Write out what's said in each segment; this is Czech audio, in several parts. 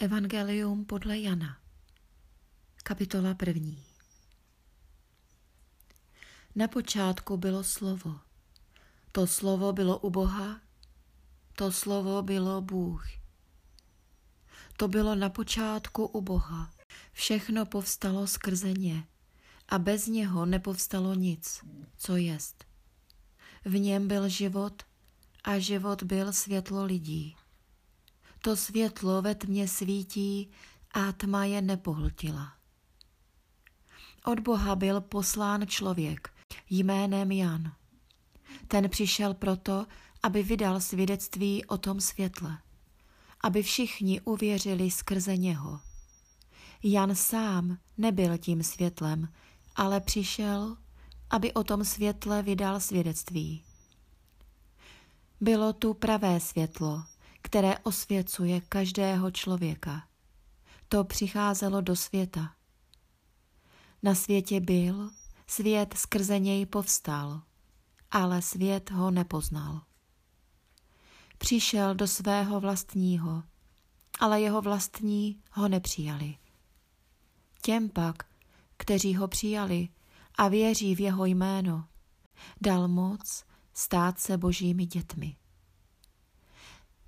Evangelium podle Jana. Kapitola první. Na počátku bylo slovo. To slovo bylo u Boha, to slovo bylo Bůh. To bylo na počátku u Boha. Všechno povstalo skrze ně a bez něho nepovstalo nic, co jest. V něm byl život a život byl světlo lidí. To světlo ve tmě svítí a tma je nepohltila. Od Boha byl poslán člověk jménem Jan. Ten přišel proto, aby vydal svědectví o tom světle, aby všichni uvěřili skrze něho. Jan sám nebyl tím světlem, ale přišel, aby o tom světle vydal svědectví. Bylo tu pravé světlo, které osvěcuje každého člověka. To přicházelo do světa. Na světě byl, svět skrze něj povstal, ale svět ho nepoznal. Přišel do svého vlastního, ale jeho vlastní ho nepřijali. Těm pak, kteří ho přijali a věří v jeho jméno, dal moc stát se božími dětmi.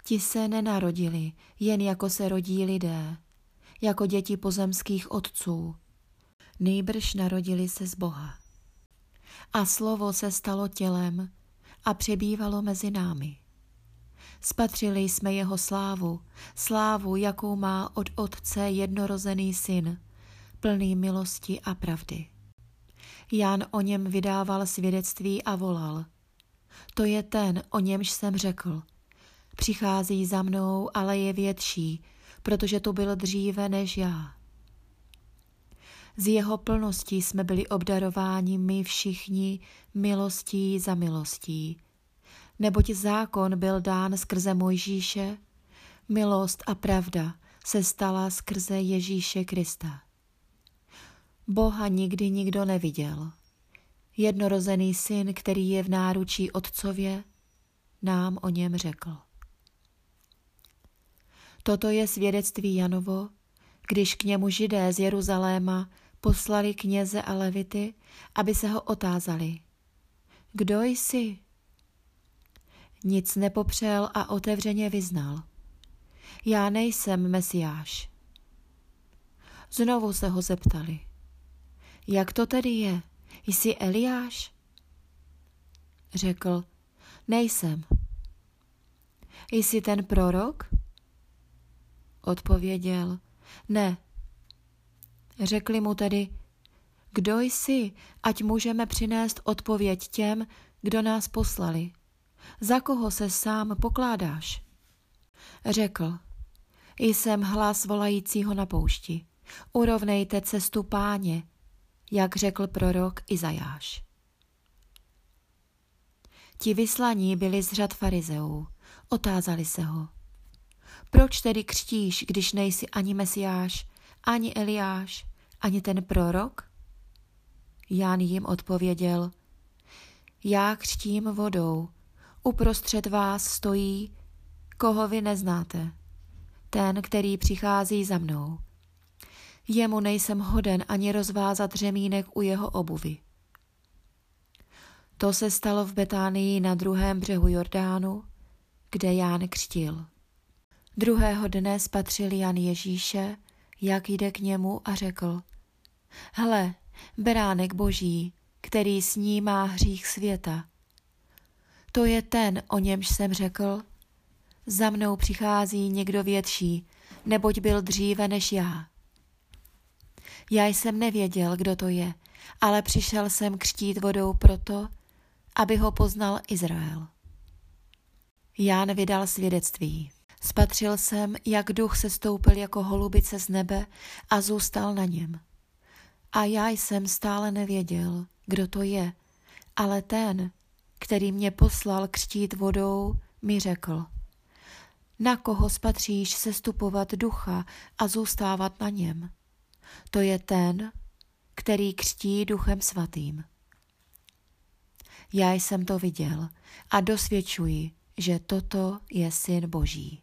Ti se nenarodili, jen jako se rodí lidé, jako děti pozemských otců. Nejbrž narodili se z Boha. A slovo se stalo tělem a přebývalo mezi námi. Spatřili jsme jeho slávu, slávu, jakou má od Otce jednorozený syn, plný milosti a pravdy. Jan o něm vydával svědectví a volal. To je ten, o němž jsem řekl – Přichází za mnou, ale je větší, protože to byl dříve než já. Z jeho plností jsme byli obdarováni my všichni milostí za milostí. Neboť zákon byl dán skrze Mojžíše, milost a pravda se stala skrze Ježíše Krista. Boha nikdy nikdo neviděl. Jednorozený syn, který je v náručí otcově, nám o něm řekl. Toto je svědectví Janovo, když k němu židé z Jeruzaléma poslali kněze a levity, aby se ho otázali. Kdo jsi? Nic nepopřel a otevřeně vyznal. Já nejsem Mesiáš. Znovu se ho zeptali. Jak to tedy je? Jsi Eliáš? Řekl, nejsem. Jsi ten prorok? Odpověděl, ne. Řekli mu tedy, kdo jsi, ať můžeme přinést odpověď těm, kdo nás poslali. Za koho se sám pokládáš? Řekl, jsem hlas volajícího na poušti. Urovnejte cestu páně, jak řekl prorok Izajáš. Ti vyslaní byli z řad farizeů. Otázali se ho. Proč tedy křtíš, když nejsi ani Mesiáš, ani Eliáš, ani ten prorok? Jan jim odpověděl, já křtím vodou, uprostřed vás stojí, koho vy neznáte, ten, který přichází za mnou. Jemu nejsem hoden ani rozvázat řemínek u jeho obuvy. To se stalo v Betánii na druhém břehu Jordánu, kde Ján křtil. Druhého dne spatřil Jan Ježíše, jak jde k němu a řekl, Hle, beránek boží, který snímá hřích světa. To je ten, o němž jsem řekl, za mnou přichází někdo větší, neboť byl dříve než já. Já jsem nevěděl, kdo to je, ale přišel jsem křtít vodou proto, aby ho poznal Izrael. Ján vydal svědectví. Spatřil jsem, jak duch se stoupil jako holubice z nebe a zůstal na něm. A já jsem stále nevěděl, kdo to je, ale ten, který mě poslal křtít vodou, mi řekl, na koho spatříš sestupovat ducha a zůstávat na něm. To je ten, který křtí duchem svatým. Já jsem to viděl a dosvědčuji, že toto je syn Boží.